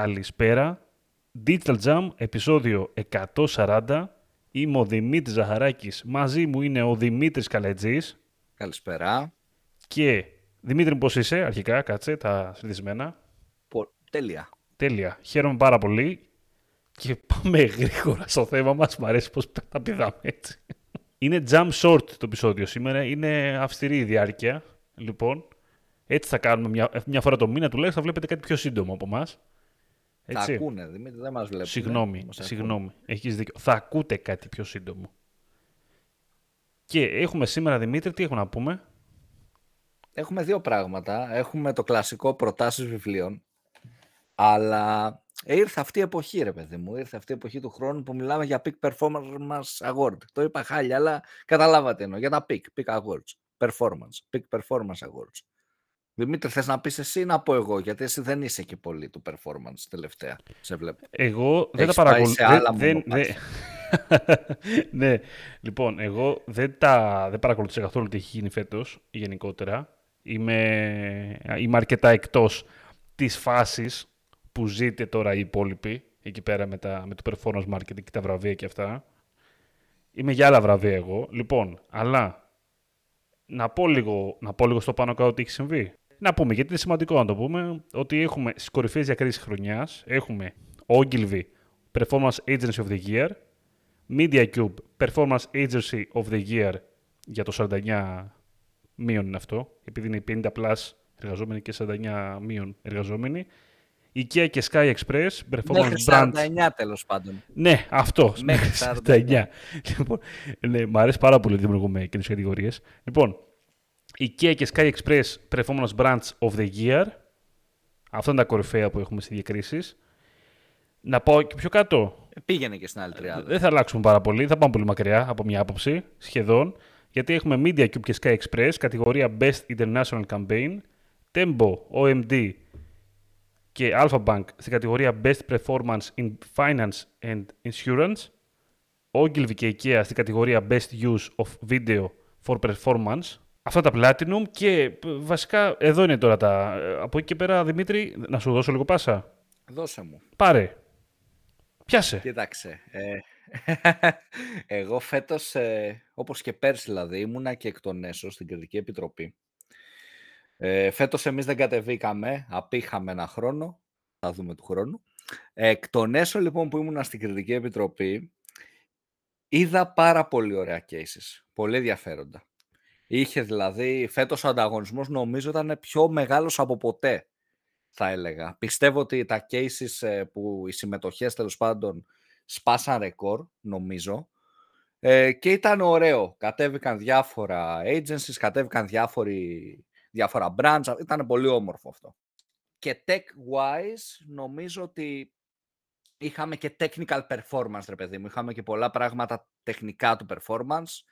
Καλησπέρα. Digital Jam, επεισόδιο 140. Είμαι ο Δημήτρης Ζαχαράκης. Μαζί μου είναι ο Δημήτρης Καλετζής. Καλησπέρα. Και Δημήτρη, πώς είσαι, αρχικά, κάτσε, τα συνηθισμένα. Τέλεια. Τέλεια. Χαίρομαι πάρα πολύ. Και πάμε γρήγορα στο θέμα μας. Μ' αρέσει πώς τα πηδάμε έτσι. Είναι jump short το επεισόδιο σήμερα. Είναι αυστηρή η διάρκεια. Λοιπόν, έτσι θα κάνουμε μια, μια φορά το μήνα τουλάχιστον. Θα βλέπετε κάτι πιο σύντομο από εμάς. Θα ακούνε, Δημήτρη, δεν μας βλέπουν. Συγγνώμη, συγγνώμη. Έχεις δίκιο. Θα ακούτε κάτι πιο σύντομο. Και έχουμε σήμερα, Δημήτρη, τι έχουμε να πούμε; Έχουμε δύο πράγματα. Έχουμε το κλασικό προτάσεις βιβλίων. Αλλά ήρθε αυτή η εποχή, ρε παιδί μου. Ήρθε αυτή η εποχή του χρόνου που μιλάμε για Peak Performance Award. Το είπα χάλια, αλλά καταλάβατε εννοώ. Για τα Peak, Peak Awards. Performance. Peak Performance Awards. Δημήτρη, θες να πεις εσύ ή να πω εγώ, γιατί εσύ δεν είσαι και πολύ του performance τελευταία, σε βλέπω. Εγώ δεν τα παρακολουθώ. Δεν, δεν, ναι, λοιπόν, εγώ δεν, τα, δεν παρακολουθούσα καθόλου τι έχει γίνει φέτος, γενικότερα. Είμαι, είμαι αρκετά εκτός της φάσης που ζείτε τώρα οι υπόλοιποι, εκεί πέρα με, τα, με το performance marketing και τα βραβεία και αυτά. Είμαι για άλλα βραβεία εγώ. Λοιπόν, αλλά να πω λίγο, να πω λίγο στο πάνω κάτω τι έχει συμβεί. Να πούμε, γιατί είναι σημαντικό να το πούμε, ότι έχουμε στις κορυφαίες διακρίσεις χρονιάς έχουμε Ogilvy Performance Agency of the Year, MediaCube Performance Agency of the Year για το 49 μείον είναι αυτό, επειδή είναι 50 plus εργαζόμενοι και 49 μείον εργαζόμενοι. IKEA και Sky Express, Performance Μέχρι 49 τέλος πάντων. Ναι, αυτό. Μέχρι 49. λοιπόν, ναι, μ' αρέσει πάρα πολύ ότι δημιουργούμε κοινέ κατηγορίες. Λοιπόν, IKEA και Sky Express Performance Brands of the Year. Αυτά είναι τα κορυφαία που έχουμε στη διακρίσεις. Να πάω και πιο κάτω. Ε, πήγαινε και στην άλλη τριάδα. Δεν θα αλλάξουμε πάρα πολύ. Θα πάμε πολύ μακριά από μια άποψη, σχεδόν. Γιατί έχουμε Media Cube και Sky Express, κατηγορία Best International Campaign, Tempo, OMD και Alpha Bank στην κατηγορία Best Performance in Finance and Insurance, Ogilvy και IKEA στην κατηγορία Best Use of Video for Performance, αυτά τα Platinum και βασικά εδώ είναι τώρα τα... Από εκεί και πέρα, Δημήτρη, να σου δώσω λίγο πάσα. Δώσε μου. Πάρε. Πιάσε. Κοίταξε. Ε, εγώ φέτος, ε, όπως και πέρσι δηλαδή, ήμουνα και εκ των έσω στην Κριτική Επιτροπή. Ε, φέτος εμείς δεν κατεβήκαμε, απήχαμε ένα χρόνο, θα δούμε του χρόνου. Εκ των έσω λοιπόν που ήμουνα στην Κριτική Επιτροπή, είδα πάρα πολύ ωραία cases, πολύ ενδιαφέροντα. Είχες δηλαδή, φέτος ο ανταγωνισμός νομίζω ήταν πιο μεγάλος από ποτέ, θα έλεγα. Πιστεύω ότι τα cases ε, που οι συμμετοχές τέλος πάντων σπάσαν ρεκόρ, νομίζω. Ε, και ήταν ωραίο. Κατέβηκαν διάφορα agencies, κατέβηκαν διάφοροι, διάφορα brands. Ήταν πολύ όμορφο αυτό. Και tech-wise νομίζω ότι είχαμε και technical performance, ρε παιδί μου. Είχαμε και πολλά πράγματα τεχνικά του performance.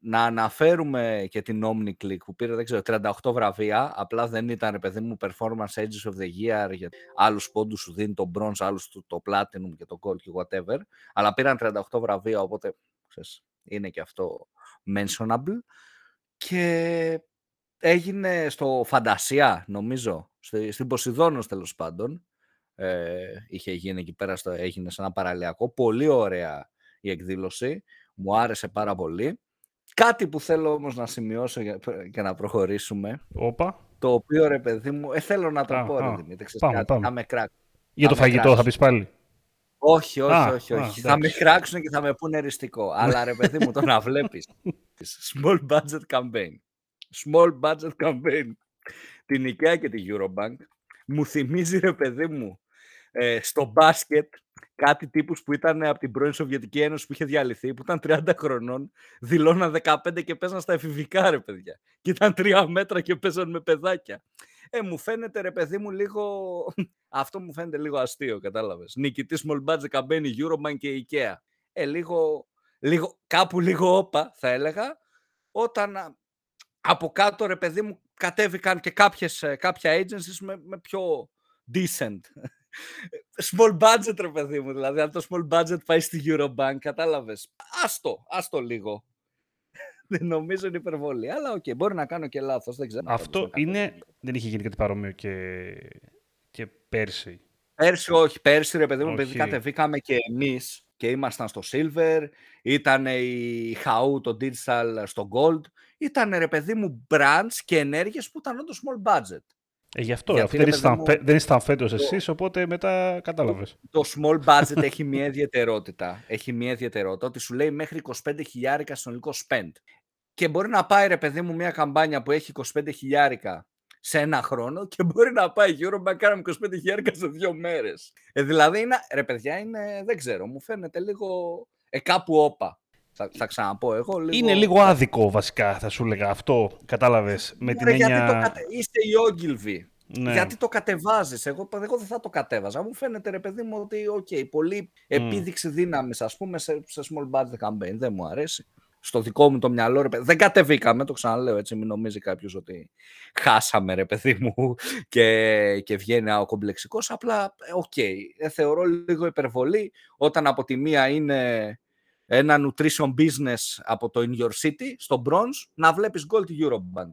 Να αναφέρουμε και την OmniClick που πήρε, δεν ξέρω, 38 βραβεία. Απλά δεν ήταν, παιδί μου, Performance Edges of the Year. Για άλλους πόντους σου δίνει το Bronze, άλλους το Platinum και το Gold και whatever. Αλλά πήραν 38 βραβεία, οπότε ξέρεις, είναι και αυτό mentionable. Και έγινε στο Φαντασία, νομίζω, στην Ποσειδόνος τέλος πάντων. Ε, είχε γίνει εκεί πέρα, στο, έγινε σε ένα παραλιακό. Πολύ ωραία η εκδήλωση. Μου άρεσε πάρα πολύ. Κάτι που θέλω όμως να σημειώσω για, και να προχωρήσουμε. Όπα. Το οποίο ρε παιδί μου, ε, θέλω να το πω ρε Δημήτρη. Πάμε, πάμε. Θα με κράξουν. Για το φαγητό θα πεις πάλι. Όχι, όχι, όχι. όχι. θα με κράξουν και θα με πούνε εριστικό. Αλλά ρε παιδί μου, το να βλέπεις. Small budget campaign. Small budget campaign. Την IKEA και τη Eurobank. Μου θυμίζει ρε παιδί μου ε, στο μπάσκετ κάτι τύπους που ήταν από την πρώην Σοβιετική Ένωση που είχε διαλυθεί, που ήταν 30 χρονών, δηλώναν 15 και παίζαν στα εφηβικά ρε παιδιά. Και ήταν τρία μέτρα και παίζαν με παιδάκια. Ε, μου φαίνεται ρε παιδί μου λίγο... Αυτό μου φαίνεται λίγο αστείο, κατάλαβες. Νικητής small budget campaign Eurobank και IKEA. Ε, λίγο, λίγο, κάπου λίγο όπα θα έλεγα, όταν από κάτω ρε παιδί μου κατέβηκαν και κάποιες, ε, κάποια agencies με, με πιο decent small budget ρε παιδί μου, δηλαδή αν το small budget πάει στη Eurobank, κατάλαβες. Άστο, άστο λίγο. Δεν νομίζω είναι υπερβολή, αλλά OK, okay, μπορεί να κάνω και λάθος, δεν ξέρω. Αυτό είναι, δεν είχε γίνει κάτι παρόμοιο και, και πέρσι. Πέρσι όχι. Πέρσι ρε παιδί μου, επειδή κατεβήκαμε και εμείς και ήμασταν στο Silver, ήταν η Χαού το Digital στο Gold, ήταν ρε παιδί μου brands και ενέργειες που ήταν όντως small budget. Ε, γι' αυτό, Γιατί, δεν, ήσταν, δεν ήσταν φέτος εσείς, οπότε μετά κατάλαβες. Το, small budget έχει μια ιδιαιτερότητα. Έχει μια ιδιαιτερότητα ότι σου λέει μέχρι 25 χιλιάρικα συνολικό spend. Και μπορεί να πάει ρε παιδί μου μια καμπάνια που έχει 25 χιλιάρικα σε ένα χρόνο και μπορεί να πάει γύρω να κάνουμε 25 χιλιάρικα σε δύο μέρες. Ε, δηλαδή, είναι, ρε παιδιά, είναι, δεν ξέρω, μου φαίνεται λίγο ε, κάπου όπα. Θα, θα ξαναπώ εγώ. Λίγο... Είναι λίγο άδικο βασικά, θα σου έλεγα αυτό. Κατάλαβες. Με την έννοια... γιατί το κατε... Είστε οι Ogilvy. Ναι. Γιατί το κατεβάζεις. Εγώ, εγώ δεν θα το κατέβαζα. Μου φαίνεται ρε παιδί μου ότι okay, πολύ mm. επίδειξη δύναμης, ας πούμε, σε, σε small budget campaign. Δεν μου αρέσει. Στο δικό μου το μυαλό, ρε παιδί. Δεν κατεβήκαμε, το ξαναλέω έτσι. Μην νομίζει κάποιος ότι χάσαμε, ρε παιδί μου, και, και βγαίνει ο κομπλεξικός. Απλά, OK. Okay, ε, θεωρώ λίγο υπερβολή όταν από τη μία είναι ένα nutrition business από το In Your City, στο Bronze, να βλέπεις Gold Eurobank.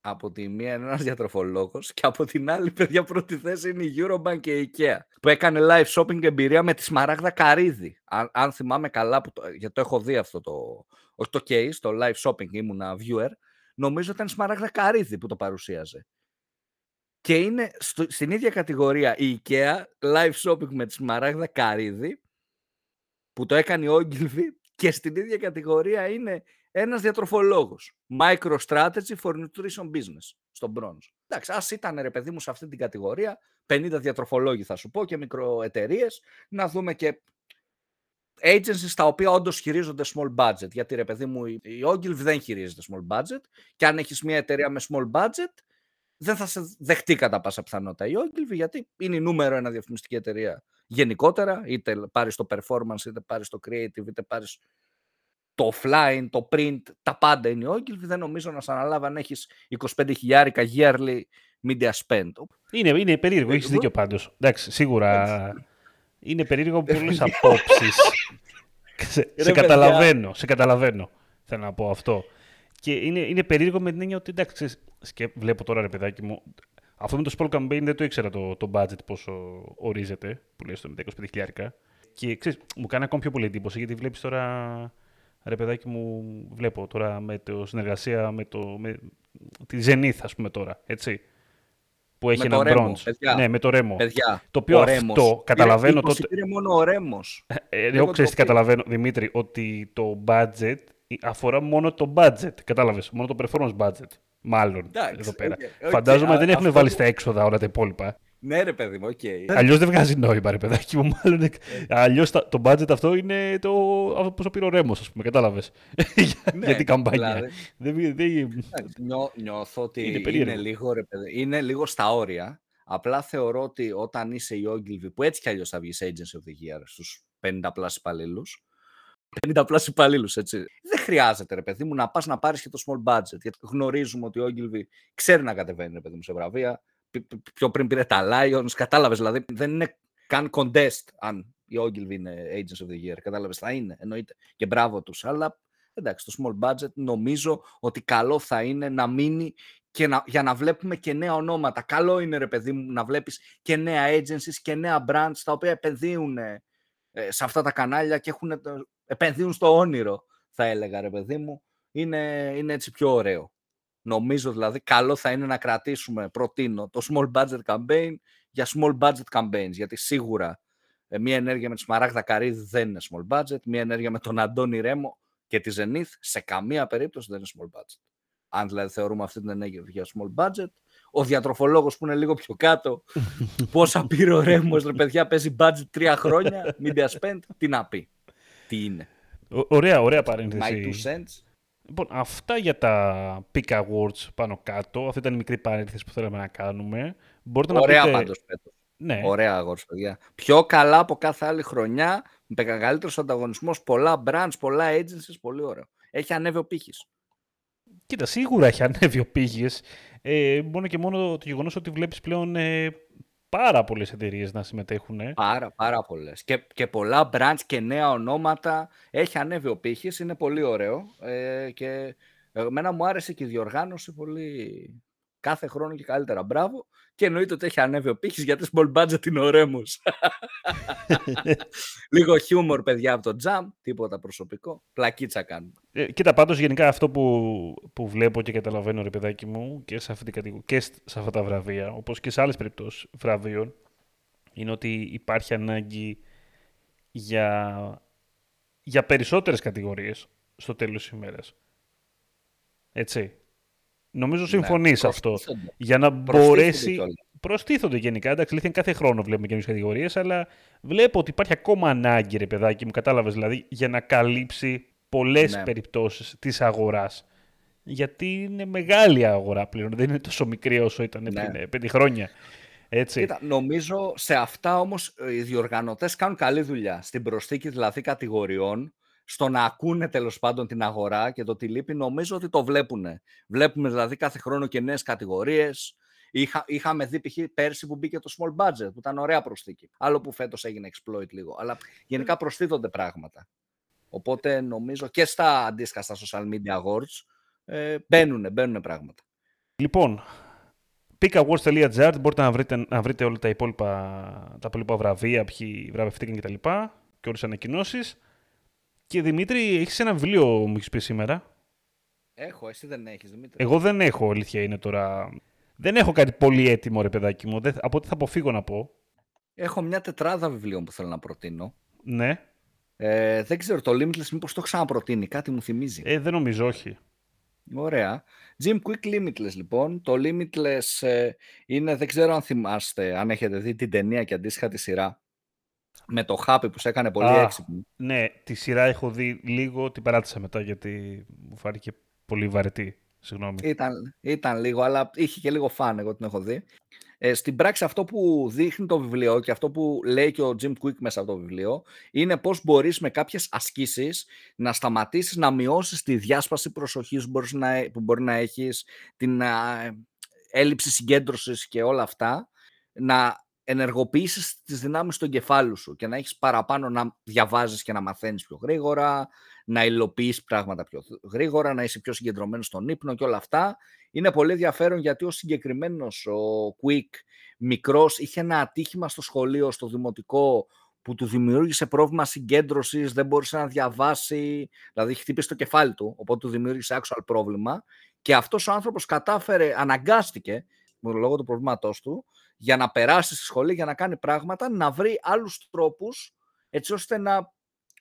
Από τη μία είναι ένας διατροφολόγος και από την άλλη, παιδιά, πρώτη θέση είναι η Eurobank και η IKEA, που έκανε live shopping εμπειρία με τη Σμαράγδα Καρύδη. Αν, αν θυμάμαι καλά, που το, γιατί το έχω δει αυτό το, όχι το case, το live shopping, ήμουνα viewer, νομίζω ήταν η Σμαράγδα Καρίδη που το παρουσίαζε. Και είναι στο, στην ίδια κατηγορία η IKEA, live shopping με τη Σμαράγδα Καρίδη, που το έκανε ο Ogilvy και στην ίδια κατηγορία είναι ένας διατροφολόγος. Microstrategy for Nutrition Business, στο Bronze. Εντάξει, ας ήταν ρε παιδί μου σε αυτή την κατηγορία, 50 διατροφολόγοι θα σου πω και μικροεταιρείες, να δούμε και agencies τα οποία όντως χειρίζονται small budget. Γιατί ρε παιδί μου, η Ogilvy δεν χειρίζεται small budget και αν έχεις μια εταιρεία με small budget, δεν θα σε δεχτεί κατά πάσα πιθανότητα η Ogilvy, γιατί είναι η νούμερο ένα διαφημιστική εταιρεία γενικότερα, είτε πάρεις το performance, είτε πάρεις το creative, είτε πάρεις το offline, το print, τα πάντα είναι Ogilvy. Δεν νομίζω να σε αναλάβει αν έχεις 25 χιλιάρικα yearly media spend. Είναι, είναι περίεργο, έχεις δίκιο πάντως. Εντάξει, σίγουρα είναι περίεργο πολλές απόψεις. σε, σε καταλαβαίνω, σε καταλαβαίνω. Θέλω να πω αυτό. Και είναι, είναι περίεργο με την έννοια ότι εντάξει, και βλέπω τώρα ρε παιδάκι μου, αυτό με το Sport Campaign δεν το ήξερα το, το budget πόσο ορίζεται, που λέει στο 25 Και ξέρεις, μου κάνει ακόμη πιο πολύ εντύπωση γιατί βλέπεις τώρα, ρε παιδάκι μου, βλέπω τώρα με το συνεργασία με, το, με τη Zenith, ας πούμε τώρα, έτσι. Που έχει ένα bronze. Ναι, με το Ρέμο. Παιδιά, το οποίο αυτό καταλαβαίνω τότε. Είναι μόνο ο Ρέμο. Ε, εγώ ξέρω τι καταλαβαίνω, Δημήτρη, ότι το budget αφορά μόνο το budget. Κατάλαβες, μόνο το performance budget. Μάλλον Εντάξει, εδώ πέρα. Okay, Φαντάζομαι okay, δεν έχουν βάλει στα έξοδα όλα τα υπόλοιπα. Ναι, ρε παιδί μου, OK. Okay. Αλλιώς δεν βγάζει νόημα, ρε παιδάκι μου. Μάλλον. Αλλιώς το budget αυτό είναι το. αυτό που πήρε ο Ρέμος, ας πούμε. Κατάλαβες. Ναι, για την καμπάνια. Δεν, δεν... Νιώ, νιώθω ότι είναι, είναι, λίγο, ρε παιδί, είναι λίγο στα όρια. Απλά θεωρώ ότι όταν είσαι η Ogilvy, που έτσι κι αλλιώς θα βγεις Agency of the Year στους 50 πλάσι υπαλλήλους, 50 πλάσι υπαλλήλους, έτσι. Δεν χρειάζεται, ρε παιδί μου, να πας να πάρεις και το small budget. Γιατί γνωρίζουμε ότι ο Ogilvy ξέρει να κατεβαίνει, ρε παιδί μου, σε βραβεία. Πιο πριν πήρε τα Lions, κατάλαβες. Δηλαδή δεν είναι καν contest αν η Ogilvy είναι Agents of the Year. Κατάλαβες, θα είναι, εννοείται. Και μπράβο τους. Αλλά εντάξει, το small budget νομίζω ότι καλό θα είναι να μείνει και να, για να βλέπουμε και νέα ονόματα. Καλό είναι, ρε παιδί μου, να βλέπεις και νέα agencies και νέα brands τα οποία επενδύουν ε, σε αυτά τα κανάλια και έχουν επενδύουν στο όνειρο, θα έλεγα ρε παιδί μου. Είναι, είναι έτσι πιο ωραίο. Νομίζω δηλαδή καλό θα είναι να κρατήσουμε, προτείνω, το small budget campaign για small budget campaigns. Γιατί σίγουρα ε, μία ενέργεια με τη Σμαράγδα Καρύδη δεν είναι small budget, μία ενέργεια με τον Αντώνη Ρέμο και τη Zenith σε καμία περίπτωση δεν είναι small budget. Αν δηλαδή θεωρούμε αυτή την ενέργεια για small budget, ο διατροφολόγος που είναι λίγο πιο κάτω, πόσα πήρε ο Ρέμος, ρε παιδιά, παίζει budget τρία χρόνια, media spend, τι να πει τι είναι. ωραία, ωραία παρένθεση. My two cents. Λοιπόν, αυτά για τα Pick Awards πάνω κάτω. Αυτή ήταν η μικρή παρένθεση που θέλαμε να κάνουμε. Μπορείτε ωραία να πείτε... πάντως, Πέτρος. Ναι. Ωραία αγόρι, παιδιά. Πιο καλά από κάθε άλλη χρονιά, με μεγαλύτερος ανταγωνισμός, πολλά brands, πολλά agencies, πολύ ωραίο. Έχει ανέβει ο πύχης. Κοίτα, σίγουρα έχει ανέβει ο πύχης. Ε, μόνο και μόνο το γεγονός ότι βλέπεις πλέον ε, πάρα πολλές εταιρείες να συμμετέχουν. Πάρα, πάρα πολλές. Και, και πολλά brands και νέα ονόματα. Έχει ανέβει ο πύχης, είναι πολύ ωραίο. Ε, και εμένα μου άρεσε και η διοργάνωση πολύ κάθε χρόνο και καλύτερα. Μπράβο. Και εννοείται ότι έχει ανέβει ο πύχης γιατί small budget είναι ωραίμο. Λίγο χιούμορ, παιδιά, από το τζαμ. Τίποτα προσωπικό. Πλακίτσα κάνουμε. Ε, κοίτα, πάντως γενικά αυτό που, που βλέπω και καταλαβαίνω, ρε παιδάκι μου, και σε, αυτή την και σε αυτά τα βραβεία, όπως και σε άλλες περιπτώσεις βραβείων, είναι ότι υπάρχει ανάγκη για, για περισσότερες κατηγορίες στο τέλος της ημέρας. Έτσι. Νομίζω ναι, συμφωνείς ναι, αυτό. Για να μπορέσει. Προστίθονται γενικά. Εντάξει, αλήθεια κάθε χρόνο βλέπουμε καινούριε κατηγορίες, αλλά βλέπω ότι υπάρχει ακόμα ανάγκη, ρε παιδάκι μου, κατάλαβες δηλαδή, για να καλύψει πολλές ναι. περιπτώσεις της αγοράς. Γιατί είναι μεγάλη αγορά πλέον. Δεν είναι τόσο μικρή όσο ήταν ναι. πριν ε, πέντε χρόνια. Έτσι. Κοίτα, νομίζω σε αυτά όμως οι διοργανωτές κάνουν καλή δουλειά. Στην προσθήκη δηλαδή κατηγοριών στο να ακούνε τέλος πάντων την αγορά και το τι λείπει, νομίζω ότι το βλέπουν. Βλέπουμε δηλαδή κάθε χρόνο και νέες κατηγορίες. Είχα, είχαμε δει π.χ. πέρσι που μπήκε το small budget, που ήταν ωραία προσθήκη. Άλλο που φέτος έγινε exploit λίγο. Αλλά γενικά προσθέτονται πράγματα. Οπότε νομίζω και στα αντίστοιχα στα social media awards ε, μπαίνουν, μπαίνουν πράγματα. Λοιπόν, pickawards.gr μπορείτε να βρείτε, να βρείτε όλα τα υπόλοιπα, τα υπόλοιπα βραβεία, ποιοι βραβευτήκαν κτλ. Και, και όλες τις ανακοινώσεις. Και Δημήτρη, έχεις ένα βιβλίο μου έχεις πει σήμερα. Έχω, εσύ δεν έχεις, Δημήτρη. Εγώ δεν έχω, αλήθεια είναι τώρα. Δεν έχω κάτι πολύ έτοιμο, ρε παιδάκι μου. από ό,τι θα αποφύγω να πω. Έχω μια τετράδα βιβλίων που θέλω να προτείνω. Ναι. Ε, δεν ξέρω, το Limitless μήπως το ξαναπροτείνει, κάτι μου θυμίζει. Ε, δεν νομίζω, όχι. Ωραία. Jim Quick Limitless λοιπόν. Το Limitless ε, είναι, δεν ξέρω αν θυμάστε, αν έχετε δει την ταινία και αντίστοιχα τη σειρά με το χάπι που σε έκανε πολύ Α, έξυπνο. Ναι, τη σειρά έχω δει λίγο, την παράτησα μετά γιατί μου φάνηκε πολύ βαρετή. Συγγνώμη. Ήταν, ήταν λίγο, αλλά είχε και λίγο φαν, εγώ την έχω δει. Ε, στην πράξη αυτό που δείχνει το βιβλίο και αυτό που λέει και ο Jim Quick μέσα από το βιβλίο είναι πώς μπορείς με κάποιες ασκήσεις να σταματήσεις να μειώσεις τη διάσπαση προσοχής που, να, που μπορεί να έχεις, την έλλειψη συγκέντρωσης και όλα αυτά, να ενεργοποιήσεις τις δυνάμεις του εγκεφάλου σου και να έχεις παραπάνω να διαβάζεις και να μαθαίνεις πιο γρήγορα, να υλοποιείς πράγματα πιο γρήγορα, να είσαι πιο συγκεντρωμένος στον ύπνο και όλα αυτά. Είναι πολύ ενδιαφέρον γιατί ο συγκεκριμένος, ο Quick, μικρός, είχε ένα ατύχημα στο σχολείο, στο δημοτικό, που του δημιούργησε πρόβλημα συγκέντρωσης, δεν μπορούσε να διαβάσει, δηλαδή χτύπησε το κεφάλι του, οπότε του δημιούργησε actual πρόβλημα και αυτός ο άνθρωπος κατάφερε, αναγκάστηκε, λόγω του προβλήματός του, για να περάσει στη σχολή, για να κάνει πράγματα, να βρει άλλους τρόπους έτσι ώστε να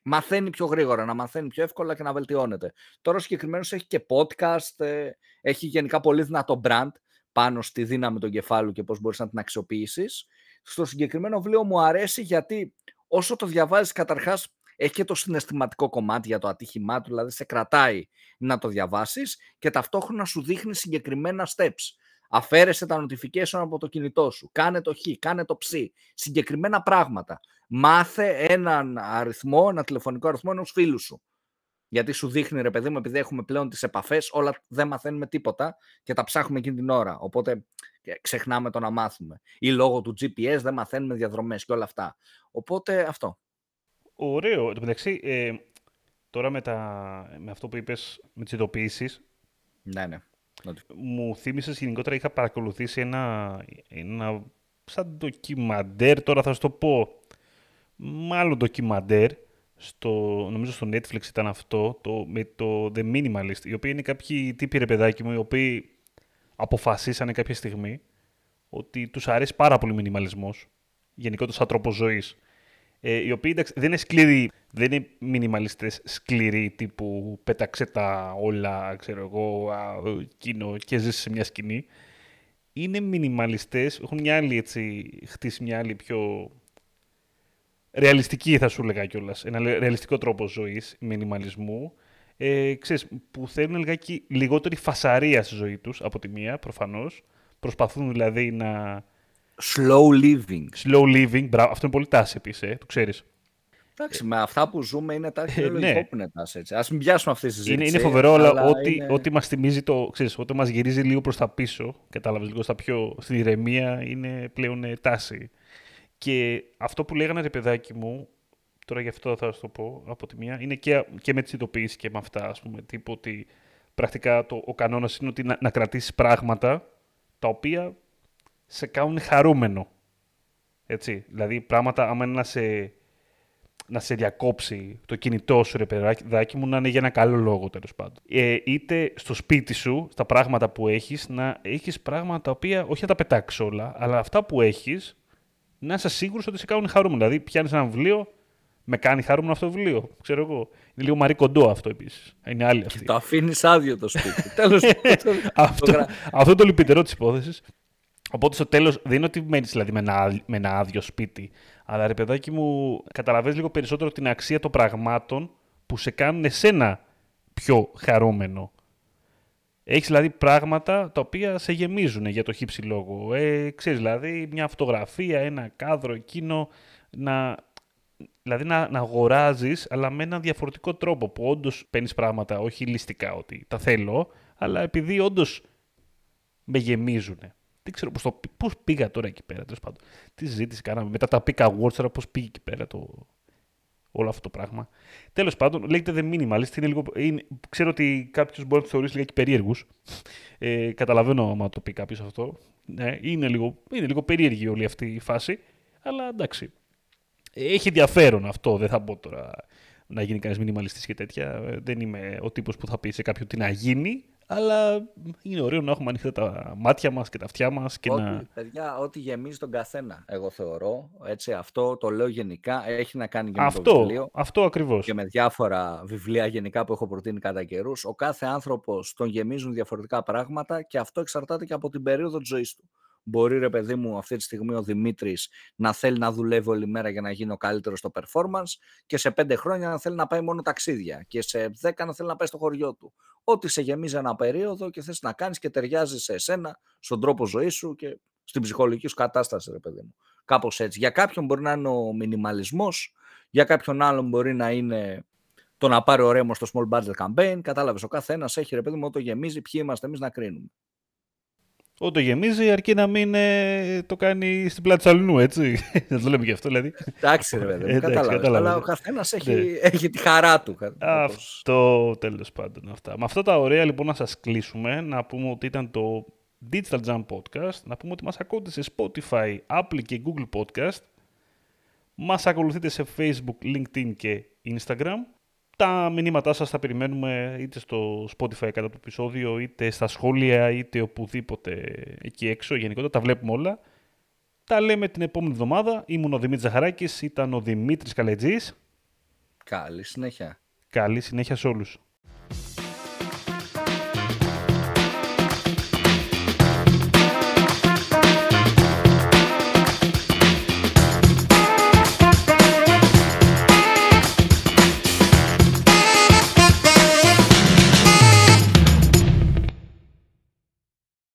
μαθαίνει πιο γρήγορα, να μαθαίνει πιο εύκολα και να βελτιώνεται. Τώρα συγκεκριμένος έχει και podcast, ε, έχει γενικά πολύ δυνατό brand πάνω στη δύναμη του κεφάλου και πώς μπορείς να την αξιοποιήσεις. Στο συγκεκριμένο βιβλίο μου αρέσει γιατί όσο το διαβάζεις καταρχάς έχει και το συναισθηματικό κομμάτι για το ατύχημά του, δηλαδή σε κρατάει να το διαβάσεις και ταυτόχρονα σου δείχνει συγκεκριμένα steps. Αφαίρεσε τα notification από το κινητό σου. Κάνε το χ, κάνε το ψ. Συγκεκριμένα πράγματα. Μάθε έναν αριθμό, ένα τηλεφωνικό αριθμό ενός φίλου σου. Γιατί σου δείχνει, ρε παιδί μου, επειδή έχουμε πλέον τις επαφές, όλα δεν μαθαίνουμε τίποτα και τα ψάχνουμε εκείνη την ώρα. Οπότε ξεχνάμε το να μάθουμε. Ή λόγω του GPS δεν μαθαίνουμε διαδρομές και όλα αυτά. Οπότε αυτό. Ωραίο. Εν μεταξύ, ε, τώρα με, τα, με αυτό που είπες με τις ειδοποιήσεις. Ναι, ναι. Μου θύμισες γενικότερα είχα παρακολουθήσει ένα, ένα σαν ντοκιμαντέρ, τώρα θα σου το πω, μάλλον ντοκιμαντέρ, στο, νομίζω στο Netflix ήταν αυτό, το, με το The Minimalist, οι οποίοι είναι κάποιοι τύποι ρε παιδάκι μου, οι οποίοι αποφασίσανε κάποια στιγμή ότι τους αρέσει πάρα πολύ ο μινιμαλισμός, γενικότερα σαν τρόπο ζωής. Ε, οι οποίοι εντάξει, δεν είναι σκληροί, δεν είναι μινιμαλιστές σκληροί τύπου πέταξε τα όλα, ξέρω εγώ, κοινό και ζήσει σε μια σκηνή. Είναι μινιμαλιστές, έχουν μια άλλη έτσι, χτίσει μια άλλη πιο ρεαλιστική θα σου έλεγα κιόλας. Ένα ρεαλιστικό τρόπο ζωής, μινιμαλισμού. Ε, ξέρεις, που θέλουν λιγάκι λιγότερη φασαρία στη ζωή τους από τη μία προφανώς. Προσπαθούν δηλαδή να Slow living. Slow living, μπράβο. Αυτό είναι πολύ τάση επίσης, ε, το ξέρεις. Εντάξει, με αυτά που ζούμε είναι τάση ε, ναι. που είναι τάση. Έτσι. Ας μην πιάσουμε αυτή τη συζήτηση. Είναι, είναι φοβερό, αλλά ό,τι, είναι... ό,τι μας θυμίζει το, ξέρεις, ό,τι μας γυρίζει λίγο προς τα πίσω, κατάλαβες λίγο στα πιο, στην ηρεμία, είναι πλέον ε, τάση. Και αυτό που λέγανε ρε παιδάκι μου, τώρα γι' αυτό θα σου το πω από τη μία, είναι και, και με τις ειδοποιήσεις και με αυτά, ας πούμε, τύπου ότι πρακτικά το, ο κανόνας είναι ότι να, να κρατήσεις πράγματα τα οποία σε κάνουν χαρούμενο. Έτσι, δηλαδή πράγματα άμα είναι να σε, να σε διακόψει το κινητό σου ρε παιδάκι μου να είναι για ένα καλό λόγο τέλος πάντων. Ε, είτε στο σπίτι σου, στα πράγματα που έχεις, να έχεις πράγματα τα οποία όχι να τα πετάξεις όλα, αλλά αυτά που έχεις να είσαι σίγουρος ότι σε κάνουν χαρούμενο. Δηλαδή πιάνεις ένα βιβλίο, με κάνει χαρούμενο αυτό το βιβλίο. Ξέρω εγώ. Είναι λίγο μαρί κοντό αυτό επίσης. Είναι άλλη αυτή. Και το αφήνεις άδειο το σπίτι. Τέλος αυτό, αυτό είναι το λυπητερό της υπόθεσης. Οπότε στο τέλος δεν είναι ότι μένεις δηλαδή, με, ένα, με ένα άδειο σπίτι. Αλλά ρε παιδάκι μου, καταλαβαίνεις λίγο περισσότερο την αξία των πραγμάτων που σε κάνουν εσένα πιο χαρούμενο. Έχεις δηλαδή πράγματα τα οποία σε γεμίζουν για το χύψη λόγο. Ε, ξέρεις, δηλαδή μια φωτογραφία, ένα κάδρο εκείνο, να, δηλαδή να, να αγοράζεις, αλλά με έναν διαφορετικό τρόπο, που όντως παίρνεις πράγματα, όχι ληστικά ότι τα θέλω, αλλά επειδή όντως με γεμίζουν. Δεν ξέρω πώς, το, πώς πήγα τώρα εκεί πέρα, τέλος πάντων. Τι συζήτηση κάναμε. Μετά τα Pick Awards, τώρα πώς πήγε εκεί πέρα το, όλο αυτό το πράγμα. Τέλος πάντων, λέγεται The Minimalist. Είναι λίγο, είναι, ξέρω ότι κάποιος μπορεί να του θεωρήσει λίγα περίεργους. Ε, καταλαβαίνω άμα το πει κάποιος αυτό. Ναι, είναι, λίγο, είναι λίγο περίεργη όλη αυτή η φάση. Αλλά εντάξει. Έχει ενδιαφέρον αυτό. Δεν θα μπω τώρα να γίνει κανείς μινιμαλιστή και τέτοια. Ε, δεν είμαι ο τύπος που θα πει σε κάποιον τι να γίνει αλλά είναι ωραίο να έχουμε ανοιχτά τα μάτια μας και τα αυτιά μας. Και ό,τι, να... παιδιά, ό,τι γεμίζει τον καθένα, εγώ θεωρώ. Έτσι, αυτό το λέω γενικά, έχει να κάνει και με αυτό, το βιβλίο. Αυτό ακριβώς. Και με διάφορα βιβλία γενικά που έχω προτείνει κατά καιρούς. Ο κάθε άνθρωπος τον γεμίζουν διαφορετικά πράγματα και αυτό εξαρτάται και από την περίοδο της ζωής του. Μπορεί, ρε παιδί μου, αυτή τη στιγμή ο Δημήτρης να θέλει να δουλεύει όλη μέρα για να γίνει ο καλύτερος στο performance και σε πέντε χρόνια να θέλει να πάει μόνο ταξίδια και σε δέκα να θέλει να πάει στο χωριό του. Ό,τι σε γεμίζει ένα περίοδο και θες να κάνεις και ταιριάζει σε εσένα, στον τρόπο ζωής σου και στην ψυχολογική σου κατάσταση, ρε παιδί μου. Κάπως έτσι. Για κάποιον μπορεί να είναι ο μινιμαλισμός, για κάποιον άλλον μπορεί να είναι το να πάρει ο ρέμος στο small budget campaign. Κατάλαβες, ο καθένας έχει ρε παιδί μου, το γεμίζει, ποιοι είμαστε εμείς να κρίνουμε. Ό,τι γεμίζει, αρκεί να μην ε, το κάνει στην πλάτη του αλλού, έτσι. Να το λέμε και αυτό, δηλαδή. Εντάξει, ρε παιδί, κατάλαβα. Αλλά ο καθένας έχει, ναι. έχει τη χαρά του. Αυτό τέλος πάντων. Αυτά. Με αυτά τα ωραία λοιπόν να σας κλείσουμε, να πούμε ότι ήταν το Digital Jam Podcast, να πούμε ότι μας ακούτε σε Spotify, Apple και Google Podcast. Μας ακολουθείτε σε Facebook, LinkedIn και Instagram. Τα μηνύματά σας θα περιμένουμε είτε στο Spotify κατά το επεισόδιο, είτε στα σχόλια, είτε οπουδήποτε εκεί έξω. Γενικότερα τα βλέπουμε όλα. Τα λέμε την επόμενη εβδομάδα. Ήμουν ο Δημήτρης Ζαχαράκης, ήταν ο Δημήτρης Καλετζής. Καλή συνέχεια. Καλή συνέχεια σε όλους.